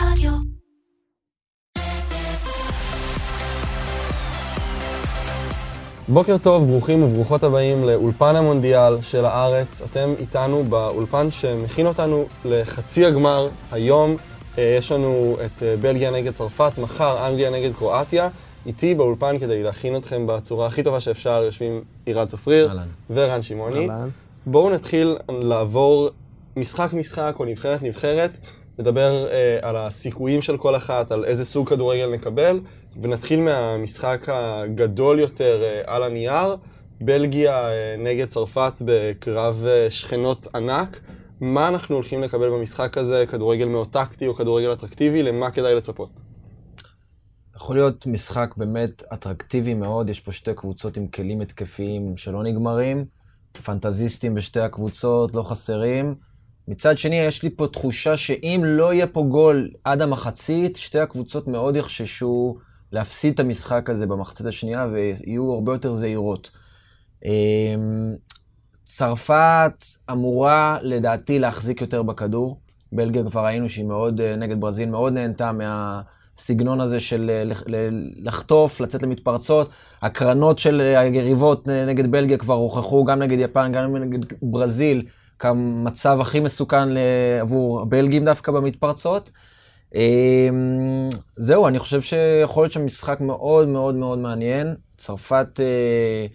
רדיו. בוקר טוב, ברוכים וברוכות הבאים לאולפן המונדיאל של הארץ. אתם איתנו באולפן שמכין אותנו לחצי הגמר היום. אה, יש לנו את אה, בלגיה נגד צרפת, מחר אנגליה נגד קרואטיה. איתי באולפן כדי להכין אתכם בצורה הכי טובה שאפשר יושבים עירד צפריר. ורן שמעוני. בואו נתחיל לעבור משחק-משחק או נבחרת-נבחרת, נדבר אה, על הסיכויים של כל אחת, על איזה סוג כדורגל נקבל, ונתחיל מהמשחק הגדול יותר אה, על הנייר, בלגיה אה, נגד צרפת בקרב אה, שכנות ענק. מה אנחנו הולכים לקבל במשחק הזה, כדורגל מאוד טקטי או כדורגל אטרקטיבי, למה כדאי לצפות? יכול להיות משחק באמת אטרקטיבי מאוד, יש פה שתי קבוצות עם כלים התקפיים שלא נגמרים, פנטזיסטים בשתי הקבוצות, לא חסרים. מצד שני, יש לי פה תחושה שאם לא יהיה פה גול עד המחצית, שתי הקבוצות מאוד יחששו להפסיד את המשחק הזה במחצית השנייה ויהיו הרבה יותר זהירות. אמ, צרפת אמורה לדעתי להחזיק יותר בכדור. בלגיה כבר ראינו שהיא מאוד, אה, נגד ברזיל, מאוד נהנתה מהסגנון הזה של אה, לחטוף, לצאת למתפרצות. הקרנות של אה, היריבות נגד בלגיה כבר הוכחו גם נגד יפן, גם נגד ברזיל, כמצב הכי מסוכן עבור הבלגים דווקא במתפרצות. אמ, זהו, אני חושב שיכול להיות שם מאוד מאוד מאוד מעניין. צרפת אה,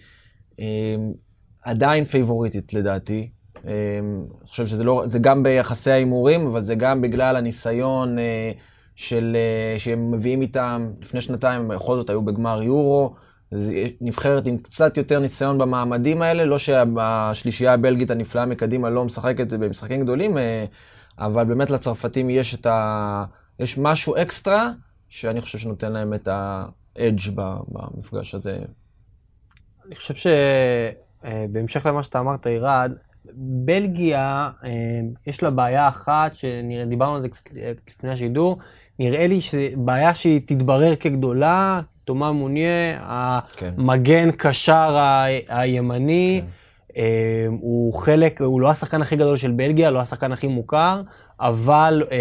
אה, עדיין פייבוריטית לדעתי. אמ, אני חושב שזה לא, זה גם ביחסי ההימורים, אבל זה גם בגלל הניסיון אה, של, שהם מביאים איתם. לפני שנתיים בכל זאת היו בגמר יורו. נבחרת עם קצת יותר ניסיון במעמדים האלה, לא שהשלישייה הבלגית הנפלאה מקדימה לא משחקת במשחקים גדולים, אה, אבל באמת לצרפתים יש את ה... יש משהו אקסטרה, שאני חושב שנותן להם את האדג' במפגש הזה. אני חושב שבהמשך למה שאתה אמרת, עירד, בלגיה, אה, יש לה בעיה אחת, שדיברנו על זה קצת לפני השידור, נראה לי שזו בעיה שהיא תתברר כגדולה, תומה מוניה, כן. המגן קשר ה- הימני, כן. אה, הוא חלק, הוא לא השחקן הכי גדול של בלגיה, לא השחקן הכי מוכר, אבל אה,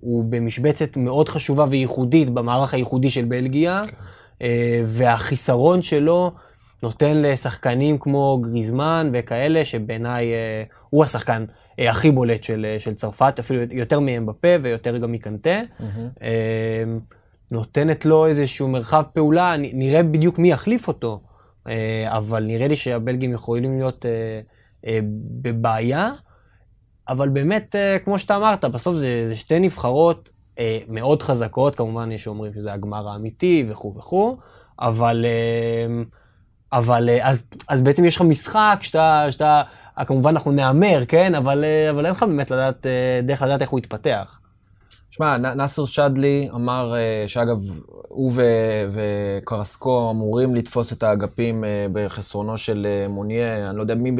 הוא במשבצת מאוד חשובה וייחודית במערך הייחודי של בלגיה, אה, והחיסרון שלו נותן לשחקנים כמו גריזמן וכאלה, שבעיניי אה, הוא השחקן אה, הכי בולט של, אה, של צרפת, אפילו יותר מאמבפה ויותר גם מקנטה. אה, נותנת לו איזשהו מרחב פעולה, נראה בדיוק מי יחליף אותו, אה, אבל נראה לי שהבלגים יכולים להיות אה, אה, בבעיה, אבל באמת, כמו שאתה אמרת, בסוף זה, זה שתי נבחרות מאוד חזקות, כמובן יש שאומרים שזה הגמר האמיתי וכו' וכו', אבל, אבל אז, אז בעצם יש לך משחק שאתה, שאתה כמובן אנחנו נהמר, כן? אבל, אבל אין לך באמת לדעת, דרך לדעת איך הוא יתפתח. שמע, נאסר שדלי אמר, אה, שאגב, הוא וקרסקו אמורים לתפוס את האגפים אה, בחסרונו של אה, מוניה, אני לא יודע מי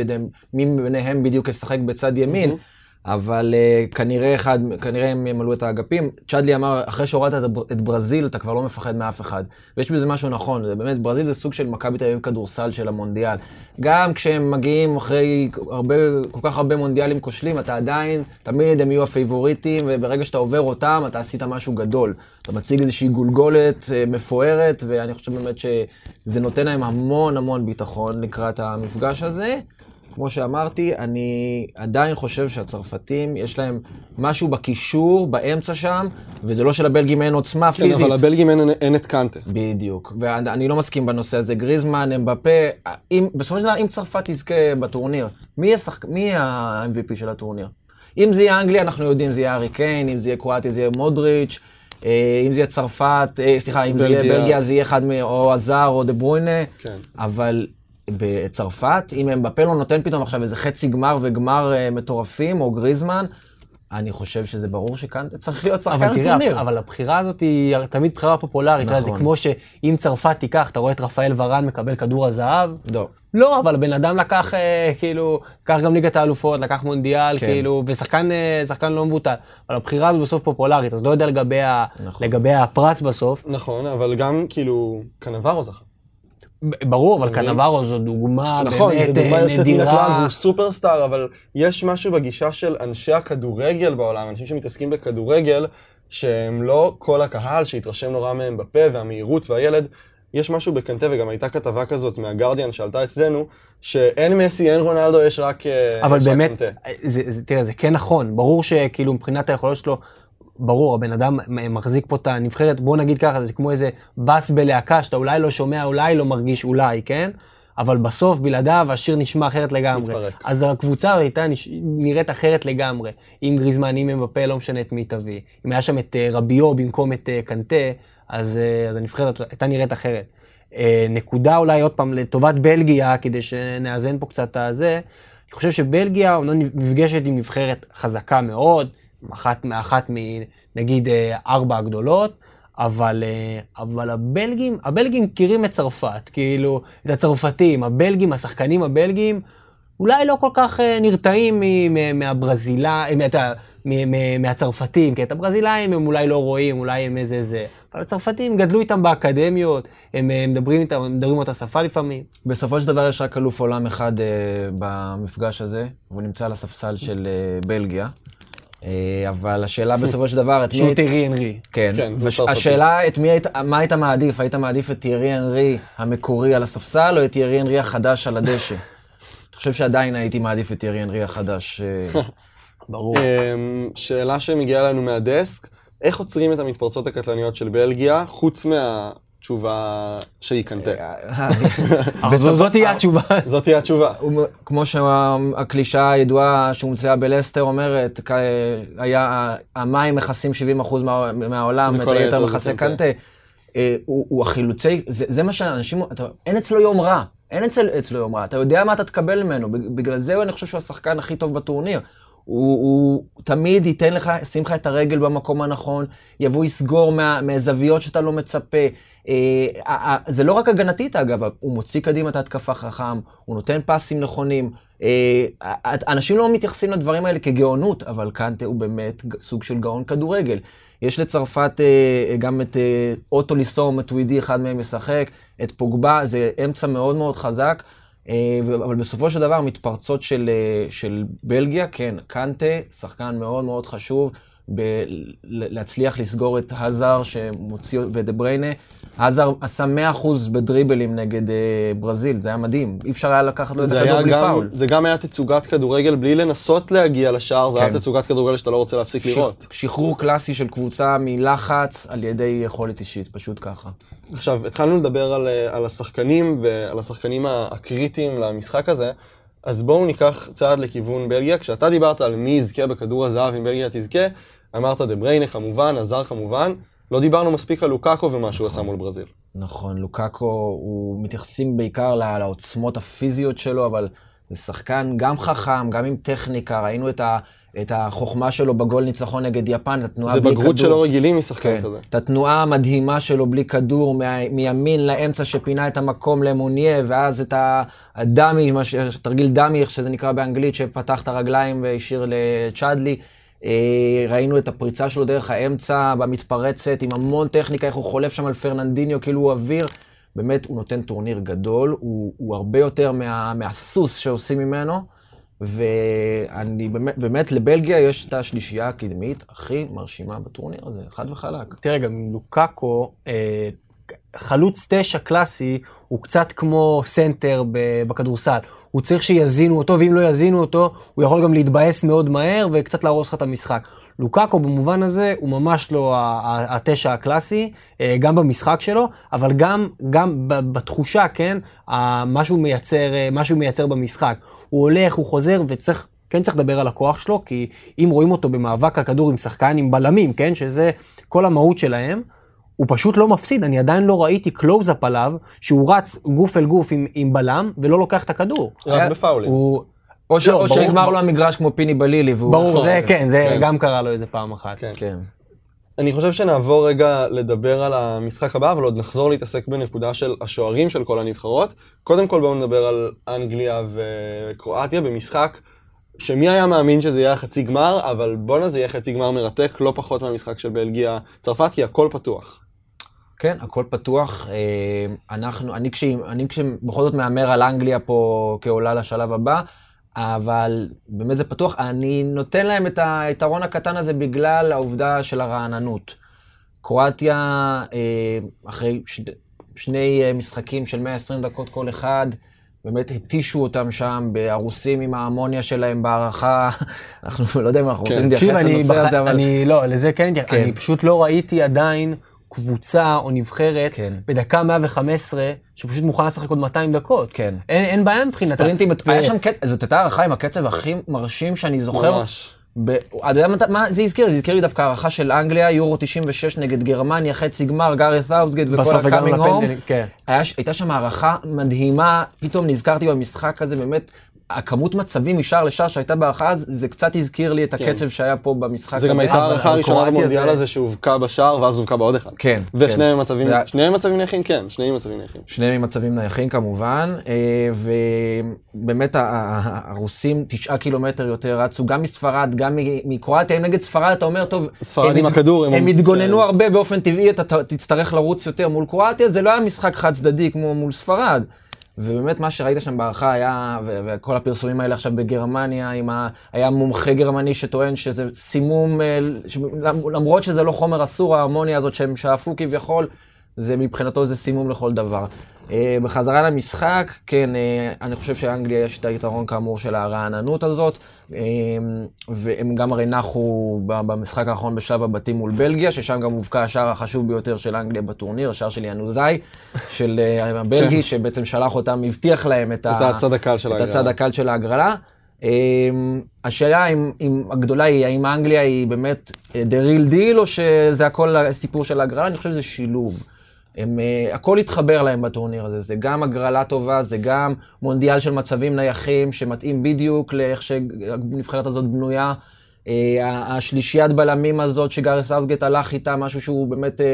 ביניהם, בדיוק ישחק בצד ימין, מהמם. אבל אה, כנראה אחד, כנראה הם ימלאו את האגפים. צ'אדלי אמר, אחרי שהורדת את ברזיל, אתה כבר לא מפחד מאף אחד. ויש בזה משהו נכון, זה באמת, ברזיל זה סוג של מכבי תל אביב כדורסל של המונדיאל. גם כשהם מגיעים אחרי הרבה, כל כך הרבה מונדיאלים כושלים, אתה עדיין, תמיד הם יהיו הפייבוריטים, וברגע שאתה עובר אותם, אתה עשית משהו גדול. אתה מציג איזושהי גולגולת אה, מפוארת, ואני חושב באמת שזה נותן להם המון המון ביטחון לקראת המפגש הזה. כמו שאמרתי, אני עדיין חושב שהצרפתים, יש להם משהו בקישור, באמצע שם, וזה לא שלבלגים אין עוצמה כן, פיזית. אבל לבלגים אין, אין את קנטה. בדיוק, ואני לא מסכים בנושא הזה. גריזמן, אמבפה, אם, בסופו של דבר, אם צרפת תזכה בטורניר, מי יהיה, שחק... מי ה-MVP של הטורניר? אם זה יהיה אנגליה, אנחנו יודעים, זה יהיה ארי קיין, אם זה יהיה קרואטיה, זה יהיה מודריץ', אה, אם זה יהיה צרפת, אה, סליחה, אם זה יהיה בלגיה. בלגיה, זה יהיה אחד. או עזר או דה ברuyne, כן. אבל בצרפת, אם אמבפה לא נותן פתאום עכשיו איזה חצי גמר וגמר אה, מטורפים, או גריזמן, אני חושב שזה ברור שכאן צריך להיות שחקן אבל תראה, הטורניר. אבל הבחירה הזאת היא תמיד בחירה פופולרית. יודע, זה נכון. כמו שאם צרפת תיקח, אתה רואה את רפאל ורן מקבל כדור הזהב. לא. לא, אבל הבן אדם לקח, אה, כאילו, לקח גם ליגת האלופות, לקח מונדיאל, כן. כאילו, ושחקן אה, לא מבוטל. אבל הבחירה הזו בסוף פופולרית, אז לא יודע לגבי, ה, נכון. לגבי הפרס בסוף. נכון, אבל גם כאילו, קנברו זכה. ברור, אבל? קנברו זו דוגמה נכון, באמת זו דוגמה אה, יוצאת מן הכלל נדירה. והוא סופרסטאר, אבל יש משהו בגישה של אנשי הכדורגל בעולם, אנשים שמתעסקים בכדורגל, שהם לא כל הקהל שהתרשם נורא מהם בפה והמהירות והילד. יש משהו בקנטה, וגם הייתה כתבה כזאת מהגרדיאן שעלתה אצלנו, שאין מסי, אין רונלדו, יש רק, אה, אבל יש רק באמת, קנטה. זה, זה, תראה, זה כן נכון. ברור שכאילו מבחינת היכולות שלו, ברור, הבן אדם מחזיק פה את הנבחרת, בוא נגיד ככה, זה כמו איזה בס בלהקה, שאתה אולי לא שומע, אולי לא מרגיש, אולי, כן? אבל בסוף, בלעדיו, השיר נשמע אחרת לגמרי. מתפרק. אז הקבוצה הייתה נש... נראית אחרת לגמרי. עם גריזמן, עם מבפה, לא משנה את מי תביא. אם היה שם את אה, רביו במקום את אה, קנטה, אז, אה, אז הנבחרת הייתה נראית אחרת. נקודה אולי עוד פעם לטובת בלגיה, כדי שנאזן פה קצת את הזה. אני חושב שבלגיה אומנם נפגשת עם נבחרת חזקה מאוד, אחת מאחת מנגיד אה, ארבע הגדולות, אבל, אה, אבל הבלגים, הבלגים מכירים את צרפת, כאילו, את הצרפתים, הבלגים, השחקנים הבלגים, אולי לא כל כך אה, נרתעים מהברזילאים, מהצרפתים, כי את הברזילאים הם אולי לא רואים, אולי הם איזה זה, אבל הצרפתים גדלו איתם באקדמיות, הם מדברים איתם, הם מדברים אותה שפה לפעמים. בסופו של דבר יש רק אלוף עולם אחד במפגש הזה, והוא נמצא על הספסל של בלגיה. אה, אבל השאלה בסופו של דבר, את מי... שהוא טרי אנרי. כן, כן. והשאלה, את מי היית, מה היית מעדיף? היית מעדיף את תיארי אנרי המקורי על הספסל, או את תיארי אנרי החדש על הדשא? אני חושב שעדיין הייתי מעדיף את תיארי אנרי החדש. אה, ברור. אמ, שאלה שמגיעה לנו מהדסק, איך עוצרים את המתפרצות הקטלניות של בלגיה, חוץ מהתשובה שהיא קנטה? אה, אבל זו- זאת תהיה התשובה. זאת תהיה התשובה. כמו שהקלישאה הידועה שהומצאה בלסטר אומרת, היה, המים מכסים 70% מה- מהעולם, את היתר מכסה קנטה. קנטה. אה, הוא החילוצי, זה מה שאנשים, אין אצלו יום רע, אין אצל- אצלו יום רע, אתה יודע מה אתה תקבל ממנו, בג- בגלל זה אני חושב שהוא השחקן הכי טוב בטורניר. הוא, הוא תמיד ייתן לך, ישים לך את הרגל במקום הנכון, יבוא יסגור מה, מהזוויות שאתה לא מצפה. אה, אה, זה לא רק הגנתית אגב, הוא מוציא קדימה את ההתקפה חכם, הוא נותן פסים נכונים. אה, אנשים לא מתייחסים לדברים האלה כגאונות, אבל קנטה הוא באמת סוג של גאון כדורגל. יש לצרפת אה, גם את אה, אוטו ליסום, את ווידי, אחד מהם משחק, את פוגבה, זה אמצע מאוד מאוד חזק. אה, אבל בסופו של דבר, מתפרצות של, אה, של בלגיה, כן, קנטה, שחקן מאוד מאוד חשוב, ב- להצליח לסגור את האזר שמוציא, ודה בריינה. האזר עשה 100% בדריבלים נגד אה, ברזיל, זה היה מדהים. אי אפשר היה לקחת לו את הכדור בלי גם, פאול. זה גם היה תצוגת כדורגל בלי לנסות להגיע לשער, זה היה כן. תצוגת כדורגל שאתה לא רוצה להפסיק לראות. שח- שחרור קלאסי של קבוצה מלחץ על ידי יכולת אישית, פשוט ככה. עכשיו, התחלנו לדבר על, אה, על השחקנים ועל השחקנים הקריטיים למשחק הזה, אז בואו ניקח צעד לכיוון בלגיה. כשאתה דיברת על מי יזכה בכדור הזהב אם בלגיה תזכה, אמרת דה בריינה כמובן, עזר כמובן, לא דיברנו מספיק על לוקאקו ומה שהוא עשה מול ברזיל. נכון, לוקאקו, הוא מתייחסים בעיקר ל- לעוצמות הפיזיות שלו, אבל זה שחקן גם חכם, גם עם טכניקה, ראינו את, ה, את החוכמה שלו בגול ניצחון נגד יפן, את התנועה זה בלי בגרות כדור. שלא רגילים משחקן כן, כזה. את התנועה המדהימה שלו בלי כדור, מה, מימין לאמצע שפינה את המקום למוניה, ואז את הדמי, תרגיל דמי, איך שזה נקרא באנגלית, שפתח את הרגליים והשאיר לצ'אדלי. אה, ראינו את הפריצה שלו דרך האמצע במתפרצת, עם המון טכניקה, איך הוא חולף שם על פרננדיניו, כאילו הוא אוויר. באמת, הוא נותן טורניר גדול, הוא, הוא הרבה יותר מה, מהסוס שעושים ממנו, ואני באמת, באמת, לבלגיה יש את השלישייה הקדמית הכי מרשימה בטורניר הזה, חד וחלק. תראה, גם לוקאקו, אה, חלוץ תשע קלאסי הוא קצת כמו סנטר בכדורסל. הוא צריך שיזינו אותו, ואם לא יזינו אותו, הוא יכול גם להתבאס מאוד מהר וקצת להרוס לך את המשחק. לוקאקו במובן הזה הוא ממש לא התשע הקלאסי, אה, גם במשחק שלו, אבל גם, גם בתחושה, כן, מה שהוא מייצר, אה, מייצר במשחק. הוא הולך, הוא חוזר, וצריך, כן צריך לדבר על הכוח שלו, כי אם רואים אותו במאבק על כדור עם שחקן עם בלמים, כן, שזה כל המהות שלהם, הוא פשוט לא מפסיד, אני עדיין לא ראיתי קלוז-אפ עליו, שהוא רץ גוף אל גוף עם, עם בלם ולא לוקח את הכדור. רק היה- בפאולים. הוא... או, ש, לא, או ברור, שנגמר ברור. לו המגרש כמו פיני בלילי, והוא... ברור, זה כן, זה כן. גם קרה לו איזה פעם אחת. כן. כן. אני חושב שנעבור רגע לדבר על המשחק הבא, אבל עוד נחזור להתעסק בנקודה של השוערים של כל הנבחרות. קודם כל בואו נדבר על אנגליה וקרואטיה במשחק שמי היה מאמין שזה יהיה חצי גמר, אבל בואנה זה יהיה חצי גמר מרתק, לא פחות מהמשחק של בלגיה צרפת, כי הכל פתוח. כן, הכל פתוח. אה, אנחנו, אני, כש, אני כשבכל זאת מהמר על אנגליה פה כעולה לשלב הבא, אבל באמת זה פתוח. אני נותן להם את היתרון הקטן הזה בגלל העובדה של הרעננות. קרואטיה, אה, אחרי ש... שני אה, משחקים של 120 דקות כל אחד, באמת התישו אותם שם, הרוסים עם האמוניה שלהם בהערכה. אנחנו לא יודע אם אנחנו כן. רוצים להתייחס תקשיב, אני, לנושא. הזה, אבל... אני, לא, לזה כן, כן. כן, אני פשוט לא ראיתי עדיין קבוצה או נבחרת כן. בדקה 115, שפשוט מוכנה לשחק עוד 200 דקות. כן. אין, אין בעיה מבחינתה. ספרינטים, ו- היה שם קטע, זאת הייתה הערכה עם הקצב הכי מרשים שאני זוכר. ממש. ב... אתה יודע מה- זה הזכיר? זה הזכיר לי דווקא הערכה של אנגליה, יורו 96 נגד גרמניה, חצי גמר, גארת' אאוטגייט וכל בסוף הגענו הקאמינג הום. לפנדלים, כן. היה, הייתה שם הערכה מדהימה, פתאום נזכרתי במשחק הזה, באמת, הכמות מצבים משער לשער שהייתה בהערכה, אז זה קצת הזכיר לי את כן. הקצב שהיה פה במשחק הזה. זה גם הייתה הערכה הראשונה במונדיאל זה- הזה שהובקע בשער ואז הובקע בעוד אחד. כן. ושניהם כן. מצבים, וה- שניהם מצבים נייחים? כן, שניהם מצבים נייחים. שניהם מצבים נייחים כמובן, אה, ובאמת הרוסים תשעה קילומטר יותר רצו, גם מספרד, גם מקרואטיה, אם נגד ספרד אתה אומר, טוב, ספרד הם עם הכדור, הם- הם התגוננו כן. הרבה באופן טבעי, אתה תצטרך לרוץ יותר מול קרואטיה, זה לא היה משחק חד צדדי כמו מול ספרד. ובאמת מה שראית שם בהערכה היה, ו- וכל הפרסומים האלה עכשיו בגרמניה, עם ה... היה מומחה גרמני שטוען שזה סימום, אה, ש- למ- למרות שזה לא חומר אסור, ההרמוניה הזאת שהם שאפו כביכול, זה מבחינתו זה סימום לכל דבר. אה, בחזרה למשחק, כן, אה, אני חושב שאנגליה יש את היתרון כאמור של הרעננות הזאת, אה, והם גם הרי נחו במשחק האחרון בשלב הבתים מול בלגיה, ששם גם הובקע השער החשוב ביותר של אנגליה בטורניר, השער של ינוזאי, של אה, הבלגי, שבעצם שלח אותם, הבטיח להם את. את הצד הקל של את. הצד הקל של ההגרלה. Um, השאלה אם, אם הגדולה היא, האם אנגליה היא באמת the real deal, או שזה הכל הסיפור של ההגרלה? אני חושב שזה שילוב. הם, uh, הכל התחבר להם בטורניר הזה, זה גם הגרלה טובה, זה גם מונדיאל של מצבים נייחים, שמתאים בדיוק לאיך שהנבחרת הזאת בנויה. Uh, השלישיית בלמים הזאת שגארס אאוטגט הלך איתה, משהו שהוא באמת uh,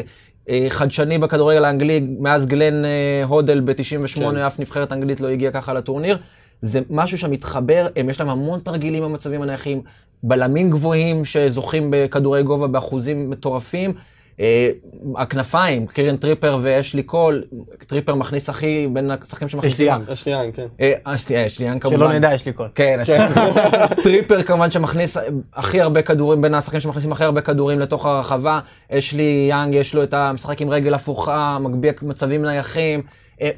uh, חדשני בכדורגל האנגלי, מאז גלן uh, הודל ב-98, כן. אף נבחרת אנגלית לא הגיעה ככה לטורניר. זה משהו שמתחבר, הם, יש להם המון תרגילים במצבים הנייחים, בלמים גבוהים שזוכים בכדורי גובה באחוזים מטורפים. אה, הכנפיים, קירן טריפייר ואשלי קול, טריפייר מכניס הכי, בין השחקנים שמכניסים... יאנג. השנייה, כן. אה, אשלי אשלי יאנג כמובן. שלא נדע, אשלי קול. כן, יש- טריפייר כמובן שמכניס הכי הרבה כדורים, בין השחקנים שמכניסים הכי הרבה כדורים לתוך הרחבה. יש לי יאנג, יש לו את המשחק עם רגל הפוכה, מגביה מצבים נייחים.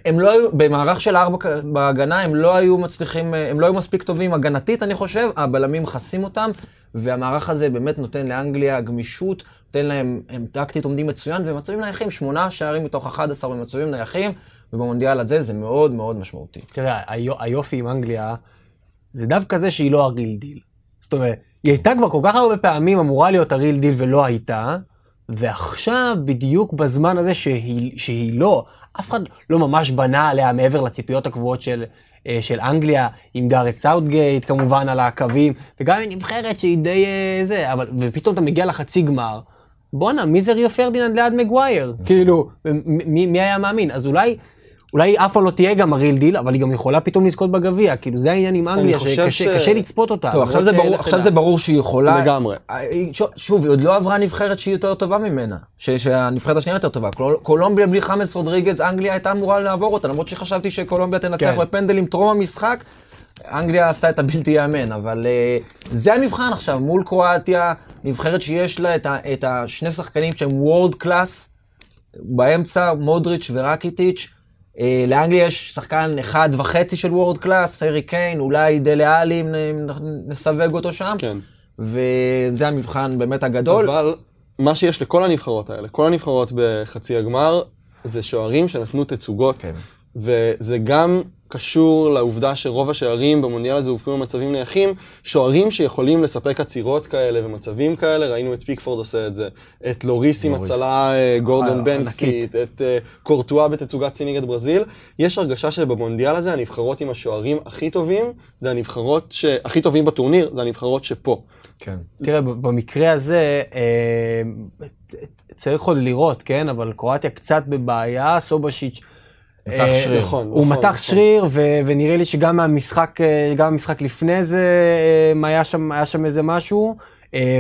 הם- לא היו, במערך של ארבע בהגנה, הם לא היו מצליחים, הם לא היו מספיק טובים הגנתית, אני חושב, הבלמים מכסים אותם, והמערך הזה באמת נותן לאנגליה גמישות, נותן להם, הם טקטית עומדים מצוין, ומצבים נייחים, שמונה שערים מתוך 11 במצבים נייחים, ובמונדיאל הזה זה מאוד מאוד משמעותי. תראה, היו- היופי עם אנגליה, זה דווקא זה שהיא לא ה real deal. זאת אומרת, היא הייתה כבר כל כך הרבה פעמים אמורה להיות ה real deal ולא הייתה, ועכשיו, בדיוק בזמן הזה שהיא, שהיא לא, אף אחד לא ממש בנה עליה מעבר לציפיות הקבועות של, אה, של אנגליה, עם גארת' סאוטגייט כמובן על הקווים, וגם עם נבחרת שהיא די אה, זה, אבל, ופתאום אתה מגיע לחצי גמר, בואנה, מי זה ריו פרדיננד ליד מגווייר? כאילו, מי, מי היה מאמין? אז אולי... אולי אף פעם לא תהיה גם ה real deal, אבל היא גם יכולה פתאום לזכות בגביע. כאילו, זה העניין עם אנגליה, שקשה לצפות אותה. טוב, עכשיו זה ברור, שהיא יכולה... לגמרי. אה, שוב- היא עוד לא עברה נבחרת שהיא יותר טובה ממנה. שהנבחרת השנייה יותר טובה. קול- קולומביה בלי חאמס רודריגז, אנגליה הייתה אמורה לעבור אותה, למרות שחשבתי שקולומביה תנצח כן. בפנדלים טרום המשחק. אנגליה עשתה את הבלתי ייאמן, אבל אה, זה המבחן עכשיו, מול קרואטיה, נבחרת שיש לה את, ה- את השני שחקנים שהם world class, באמצע מודריץ' ורקיטיץ'. Uh, לאנגליה יש שחקן אחד וחצי של וורד קלאס, הארי קיין, אולי דלה עלי, אם נסווג אותו שם. כן. וזה המבחן באמת הגדול. אבל מה שיש לכל הנבחרות האלה, כל הנבחרות בחצי הגמר, זה שוערים שנתנו תצוגות. כן. וזה גם קשור לעובדה שרוב השוערים במונדיאל הזה הופקו במצבים נייחים, שוערים שיכולים לספק עצירות כאלה ומצבים כאלה, ראינו את פיקפורד עושה את זה, את לוריס עם. הצלה אה, גורדון אה, בנקסית, את אה, קורטואה בתצוגת סין נגד ברזיל. יש הרגשה שבמונדיאל הזה הנבחרות עם השוערים הכי טובים, זה הנבחרות ש... הכי טובים בטורניר, זה הנבחרות שפה. כן. תראה, במקרה הזה, צריך עוד לראות, כן? אבל קרואטיה קצת בבעיה, סובשיץ'. מתח אה, שריר. נכון, הוא נכון, מתח נכון. שריר, ו- ונראה לי שגם מהמשחק, אה, גם המשחק לפני זה, אה, היה שם, היה שם איזה משהו.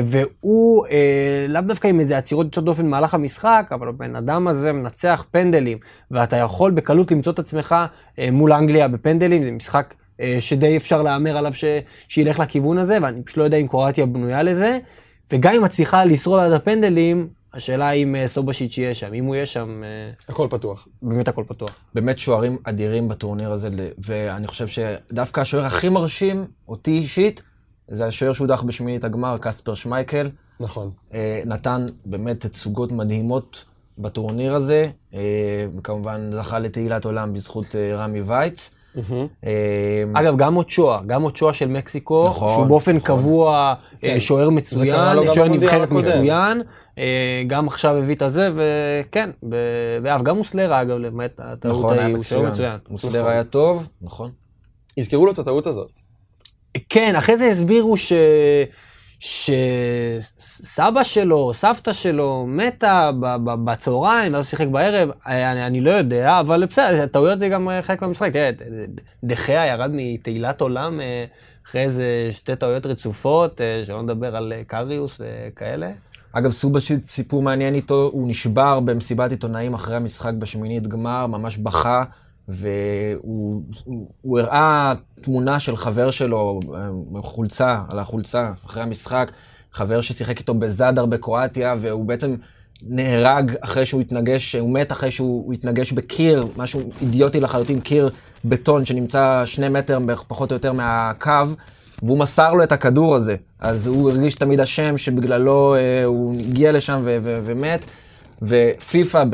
והוא לאו דווקא עם איזה עצירות יוצאות דופן במהלך המשחק, אבל הבן אדם הזה מנצח פנדלים, ואתה יכול בקלות למצוא את עצמך מול אנגליה בפנדלים, זה משחק שדי אפשר להמר עליו ש... שילך לכיוון הזה, ואני פשוט לא יודע אם קרואטיה בנויה לזה. וגם אם מצליחה לשרוד עד הפנדלים, השאלה אם אה, סובשיץ' יהיה שם. אם הוא יהיה שם, אה, הכל פתוח. באמת הכל פתוח. באמת שוערים אדירים בטורניר הזה, ואני חושב שדווקא השוער הכי מרשים, אותי אישית, זה השוער שהודח בשמינית הגמר, קספר שמייקל. נכון. אה, נתן באמת תצוגות מדהימות בטורניר הזה, וכמובן זכה לתהילת עולם בזכות רמי וייץ. אה, אגב, גם אוצ'ואה, גם אוצ'ואה של מקסיקו, נכון, שהוא באופן נכון. קבוע אה, כן. שוער מצוין, שוער נבחרת. מצוין, אה, גם עכשיו הביא את הזה, וכן, ב- ואף גם מוסלרה, אגב, למעט הטעות נכון, ההיא, הוא שוער מצוין. מצוין. מוסלר נכון. היה טוב, נכון. יזכרו לו את הטעות הזאת. כן, אחרי זה הסבירו ש... שסבא שלו, סבתא שלו, מתה בצהריים, ואז שיחק בערב, אני, אני לא יודע, אבל בסדר, טעויות זה גם אה, חלק מהמשחק. תראה, דחיה ירד מתהילת עולם אה, אחרי איזה שתי טעויות רצופות, אה, שלא נדבר על קריוס וכאלה. אגב, סובשיט, סיפור מעניין איתו, הוא נשבר במסיבת עיתונאים אחרי המשחק בשמינית גמר, ממש בכה, והוא הוא, הראה תמונה של חבר שלו, אה, חולצה, על החולצה, אחרי המשחק, חבר ששיחק איתו בזאדר בקרואטיה, והוא בעצם נהרג אחרי שהוא התנגש, הוא מת אחרי שהוא התנגש בקיר, משהו אידיוטי לחלוטין, קיר בטון שנמצא שני מטר פחות או יותר מהקו. והוא מסר לו את הכדור הזה, אז הוא הרגיש תמיד אשם שבגללו אה, הוא הגיע לשם ומת. ופיפ"א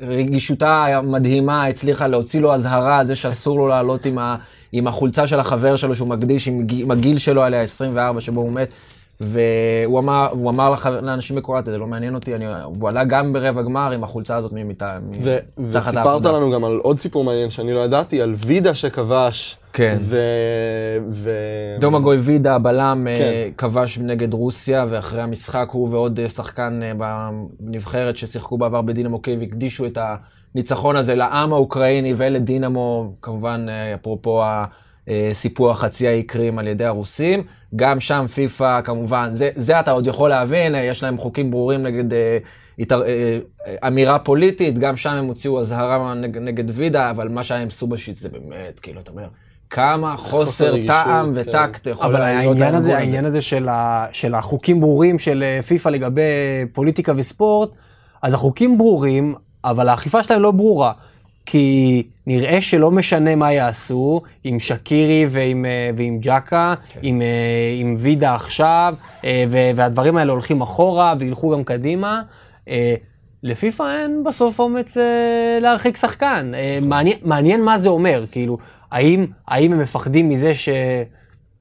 ברגישותה המדהימה הצליחה להוציא לו אזהרה על זה שאסור לו לעלות עם, ה- עם החולצה של החבר שלו שהוא מקדיש עם, הגיל שלו עליה 24 שבו הוא מת. והוא אמר, הוא אמר לח- לאנשים בקרואטיה, זה לא מעניין אותי, אני, הוא עלה גם ברבע גמר עם החולצה הזאת ממיטה, ו- מתחת וסיפרת. לנו... גם על עוד סיפור מעניין שאני לא ידעתי, על וידה שכבש. כן. ו... ו... דומגוי וידה, הבלם, כן. אה, כבש נגד רוסיה, ואחרי המשחק הוא ועוד אה, שחקן אה, בנבחרת ששיחקו בעבר בדינמו קייב הקדישו את הניצחון הזה לעם האוקראיני ולדינמו, כמובן, אפרופו הסיפוח חצי האי קרים על ידי הרוסים. גם שם פיפ"א, כמובן, זה, זה אתה עוד יכול להבין, אה, יש להם חוקים ברורים נגד אה, התער- אה, אה, אמירה פוליטית, גם שם הם הוציאו אזהרה נגד, נגד וידה, אבל מה שהיה עם סובשיץ זה באמת, כאילו, אתה אומר, כמה חוסר רגישות, טעם כן. וטקט יכול אבל העניין הזה, העניין הזה של, ה, של החוקים ברורים של אה, פיפ"א לגבי פוליטיקה וספורט, אז החוקים ברורים, אבל האכיפה שלהם לא ברורה. כי נראה שלא משנה מה יעשו עם שקירי ועם, אה, ועם ג'קה, כן. עם, אה, עם וידה עכשיו, אה, והדברים האלה הולכים אחורה וילכו גם קדימה. לפיפ"א אין בסוף אומץ להרחיק שחקן. אה, מעניין, מעניין מה זה אומר, כאילו, האם, האם הם מפחדים מזה ש...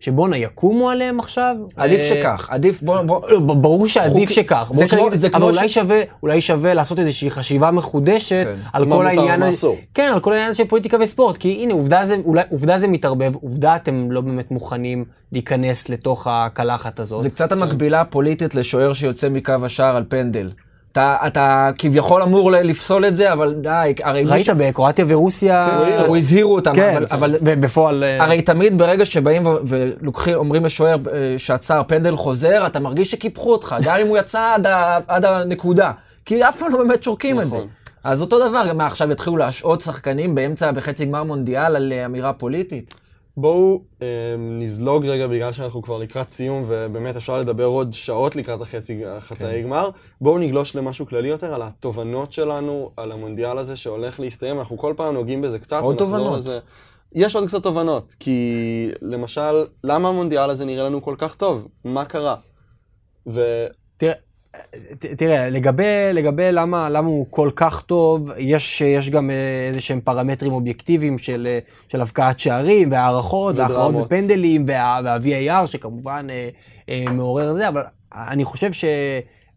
שבואנה יקומו עליהם עכשיו? עדיף אה, שכך, עדיף, בוא, בוא, לא, ברור שעדיף חוקי- שכך, זה כמו- זה אבל כמו אולי ש- שווה, אולי שווה לעשות איזושהי חשיבה מחודשת כן. על כל העניין הזה. כן, על כל העניין הזה של פוליטיקה וספורט, כי הנה עובדה זה, אולי, עובדה זה מתערבב, עובדה אתם לא באמת מוכנים להיכנס לתוך הקלחת הזאת. זה קצת המקבילה הפוליטית לשוער שיוצא מקו השער על פנדל. אתה, אתה כביכול אמור לפסול את זה, אבל די, הרי ראית ש- בקרואטיה ורוסיה, כן, הוא הזהירו אותם, כן, אבל, אבל ובפועל, אה, הרי תמיד ברגע שבאים ו- ולוקחים, אומרים לשוער אה, שעצר פנדל חוזר, אתה מרגיש שקיפחו אותך, גם אם הוא יצא עד, ה- עד הנקודה. כי אף פעם לא באמת שורקים את זה. נכון. אז אותו דבר, מה עכשיו יתחילו להשעות שחקנים באמצע, בחצי גמר מונדיאל על אה, אמירה פוליטית? בואו אה, נזלוג רגע בגלל שאנחנו כבר לקראת סיום ובאמת אפשר לדבר עוד שעות לקראת החצי, החצאי כן. גמר. בואו נגלוש למשהו כללי יותר על התובנות שלנו על המונדיאל הזה שהולך להסתיים. אנחנו כל פעם נוגעים בזה קצת. עוד תובנות. לזה. יש עוד קצת תובנות, כי למשל, למה המונדיאל הזה נראה לנו כל כך טוב? מה קרה? ו... תראה, תראה, לגבי, לגבי למה, למה הוא כל כך טוב, יש, יש גם אה, איזה שהם פרמטרים אובייקטיביים של, אה, של הבקעת שערים והערכות, והכרעות. בפנדלים, וה, וה-VAR שכמובן אה, אה, מעורר זה, אבל אני חושב ש,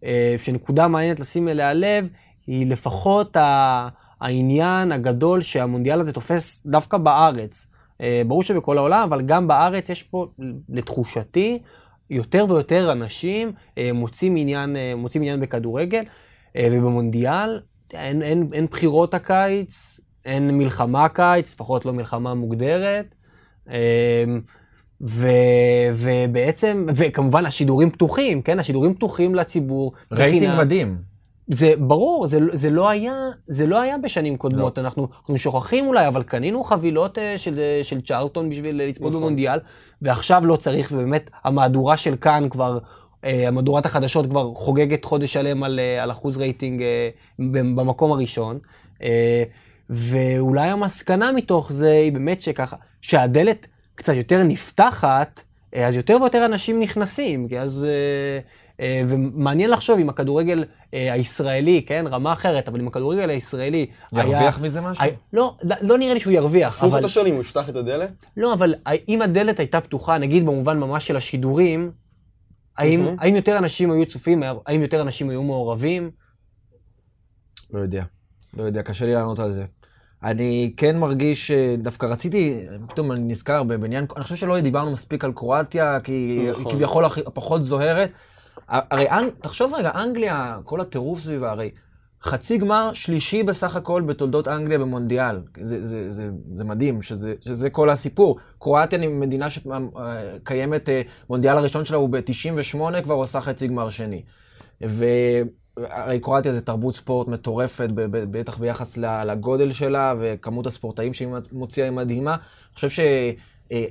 אה, שנקודה מעניינת לשים אליה לב, היא לפחות ה, העניין הגדול שהמונדיאל הזה תופס דווקא בארץ. אה, ברור שבכל העולם, אבל גם בארץ יש פה, לתחושתי, יותר ויותר אנשים אה, מוצאים עניין, אה, מוצאים עניין בכדורגל, אה, ובמונדיאל אין, אין, אין בחירות הקיץ, אין מלחמה קיץ, לפחות לא מלחמה מוגדרת. אה, ו, ובעצם, וכמובן השידורים פתוחים, כן? השידורים פתוחים לציבור. רייטינג בחינם. מדהים. זה ברור, זה, זה, לא היה, זה לא היה בשנים קודמות, לא. אנחנו, אנחנו שוכחים אולי, אבל קנינו חבילות אה, של, אה, של צ'ארלטון בשביל לצפות נכון. במונדיאל, ועכשיו לא צריך, ובאמת המהדורה של כאן כבר, אה, המהדורת החדשות כבר חוגגת חודש שלם על, אה, על אחוז רייטינג אה, במקום הראשון. Uh, ואולי המסקנה מתוך זה היא באמת שככה, שהדלת קצת יותר נפתחת, uh, אז יותר ויותר אנשים נכנסים, כי אז... Uh, ומעניין לחשוב אם הכדורגל אה, הישראלי, כן, רמה אחרת, אבל אם הכדורגל הישראלי היה... ירוויח מזה משהו? לא, לא נראה לי שהוא ירוויח, אבל... אתה שואל אם הוא יפתח את הדלת? לא, אבל אם הדלת הייתה פתוחה, נגיד במובן ממש של השידורים, האם, האם יותר אנשים היו צופים, האם יותר אנשים היו מעורבים? לא יודע. לא יודע, קשה לי לענות על זה. אני כן מרגיש, דווקא רציתי, פתאום אני נזכר בעניין, אני חושב שלא דיברנו מספיק על קרואטיה, כי היא נכון. כביכול פחות זוהרת. הרי תחשוב רגע, אנגליה, כל הטירוף סביבה, הרי חצי גמר שלישי בסך הכל בתולדות אנגליה במונדיאל. זה, זה, זה, זה מדהים, שזה, שזה כל הסיפור. קרואטיה היא מדינה שקיימת, אה, מונדיאל הראשון שלה הוא ב-98, כבר עושה חצי גמר שני. והרי קרואטיה זה תרבות ספורט מטורפת, בטח ביחס לגודל שלה, וכמות הספורטאים שהיא מוציאה היא מדהימה. אני חושב ש... אה,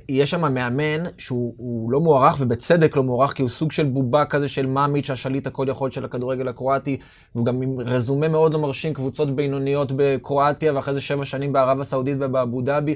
יש שם מאמן שהוא לא מוערך, ובצדק לא מוערך, כי הוא סוג של בובה כזה של מאמיץ', השליט הכל יכול של הכדורגל הקרואטי, והוא גם עם רזומה מאוד לא מרשים, קבוצות בינוניות בקרואטיה, ואחרי זה שבע שנים בערב הסעודית ובאבו דאבי.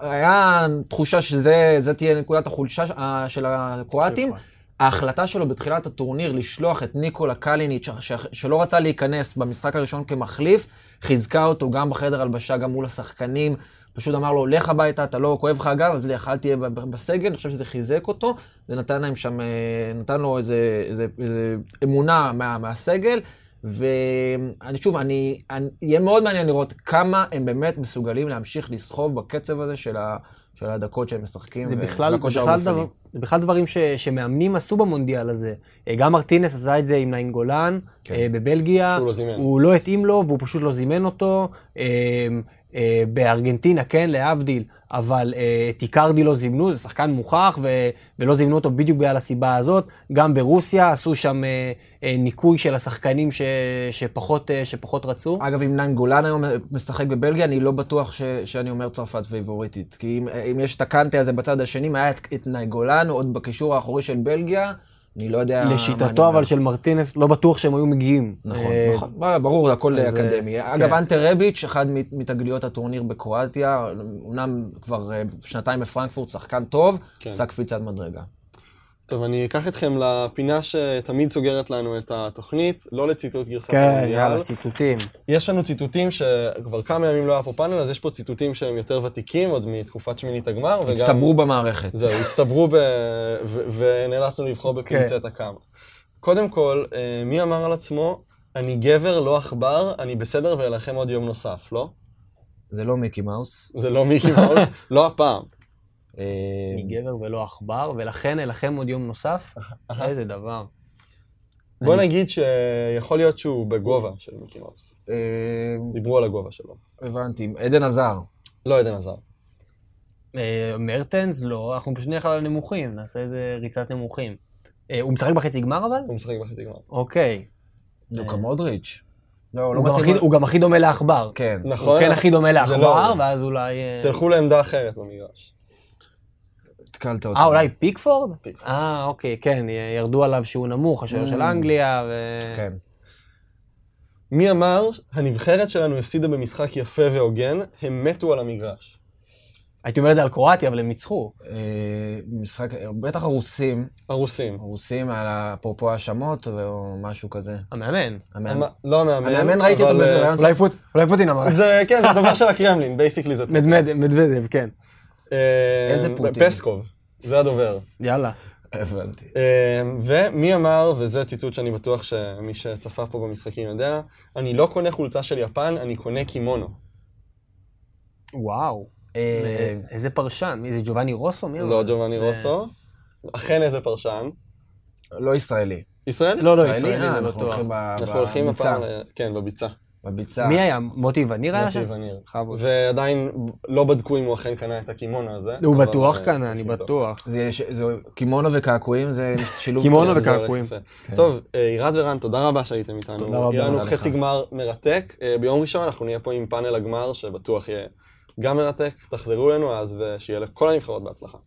היה תחושה שזה תהיה נקודת החולשה של הקרואטים. ההחלטה שלו בתחילת הטורניר לשלוח את ניקולה קליניץ', שלא רצה להיכנס במשחק הראשון כמחליף, חיזקה אותו גם בחדר הלבשה, גם מול השחקנים. פשוט אמר לו, לך הביתה, אתה לא כואב לך הגב, אז לך, אל תהיה בסגל. אני חושב שזה חיזק אותו, זה נתן להם שם, אה, נתן לו איזה, איזה, איזה אמונה מה, מהסגל. ואני שוב, אני, אני, יהיה מאוד מעניין לראות כמה הם באמת מסוגלים להמשיך לסחוב בקצב הזה של, ה, של הדקות שהם משחקים. זה בכלל, בכלל, דבר, זה בכלל דברים ש, שמאמנים עשו במונדיאל הזה. אה, גם מרטינס עשה את זה עם נעים גולן, כן. אה, בבלגיה. שהוא לא זימן. הוא לא התאים לו והוא פשוט לא זימן אותו. אה, בארגנטינה, כן, להבדיל, אבל אה, את איקרדי לא זימנו, זה שחקן מוכח, ו, ולא זימנו אותו בדיוק בגלל הסיבה הזאת. גם ברוסיה עשו שם אה, אה, ניקוי של השחקנים ש, שפחות, אה, שפחות רצו. אגב, אם נן גולן היום משחק בבלגיה, אני לא בטוח ש, שאני אומר צרפת פייבוריטית. כי אם, אם יש את הקנטה הזה בצד השני, אם היה את, את נן גולן, עוד בקישור האחורי של בלגיה, אני לא יודע... לשיטתו אבל של מרטינס, לא בטוח שהם היו מגיעים. נכון, אה, נכון. ברור, זה הכל אקדמי. אגב, כן. אנטר רביץ', אחד מתגליות הטורניר בקרואטיה, אומנם כבר אה, שנתיים בפרנקפורט, שחקן טוב, כן. עשה קפיצת מדרגה. טוב, אני אקח אתכם לפינה שתמיד סוגרת לנו את התוכנית, לא לציטוט גרסת כן, המונדיאל. כן, יאללה, ציטוטים. יש לנו ציטוטים שכבר כמה ימים לא היה פה פאנל, אז יש פה ציטוטים שהם יותר ותיקים, עוד מתקופת שמינית הגמר. וגם... הצטברו במערכת. זהו, הצטברו ב... ו... ונאלצנו לבחור בפינצטה כן. כמה. קודם כל, אה, מי אמר על עצמו, אני גבר, לא עכבר, אני בסדר ואלחם עוד יום נוסף, לא? זה לא מיקי מאוס. זה לא מיקי מאוס, לא הפעם. אני אה, גבר ולא עכבר, ולכן אלחם עוד יום נוסף? איזה דבר. בוא נגיד שיכול להיות שהוא בגובה של מיקי מאוס. אה, דיברו על הגובה שלו. הבנתי. עדן עזר. לא עדן עזר. אה, מרטנס? לא, אנחנו פשוט נלך על הנמוכים, נעשה איזה ריצת נמוכים. הוא משחק בחצי גמר אבל? הוא משחק בחצי גמר. אוקיי. לוקה מודריץ'. לא, לא מתאים. הוא גם הכי דומה לעכבר. כן. נכון. הוא כן הכי דומה לא לעכבר, ואז אולי... תלכו לעמדה אחרת במגרש. התקלת אותי. אה, אולי פיקפורד? אה, אוקיי, כן, ירדו עליו שהוא נמוך, השוער של mm. אנגליה, ו... כן. מי אמר, הנבחרת שלנו הפסידה במשחק יפה והוגן, הם מתו על המגרש. הייתי אומר את זה על קרואטיה, אבל הם ניצחו. אה, משחק, בטח הרוסים. הרוסים. הרוסים, על אפרופו האשמות או משהו כזה. המאמן. המאמן. לא המאמן. המאמן ראיתי אותו בזה. אולי פוטין אמר. זה, כן, זה דבר של הקרמלין, basically זה. מדוודב, כן. איזה אה, פוטין? פסקוב, זה הדובר. יאללה. הבנתי. אה, ומי אמר, וזה ציטוט שאני בטוח שמי שצפה פה במשחקים יודע, אני לא קונה חולצה של יפן, אני קונה קימונו. וואו. אה, איזה פרשן? מי זה ג'ובאני רוסו? לא ג'ובאני רוסו. אכן איזה פרשן. לא ישראלי. ישראלי? לא, לא, ישראלי. אנחנו הולכים הפעם, כן, בביצה. בביצה. מי היה? מוטי וניר היה שם? מוטי וניר. ועדיין לא בדקו אם הוא אכן קנה את הקימונו הזה. הוא בטוח אה, צריך אני. בטוח. זה, קימונו וקעקועים זה שילוב קימונו וקעקועים. כן. טוב, אה, עירד ורן, תודה רבה שהייתם איתנו. תודה רבה. יהיה לנו חצי. גמר מרתק. אה, ביום ראשון אנחנו נהיה פה עם פאנל הגמר, שבטוח יהיה גם מרתק. תחזרו אלינו אז, ושיהיה לכל הנבחרות בהצלחה.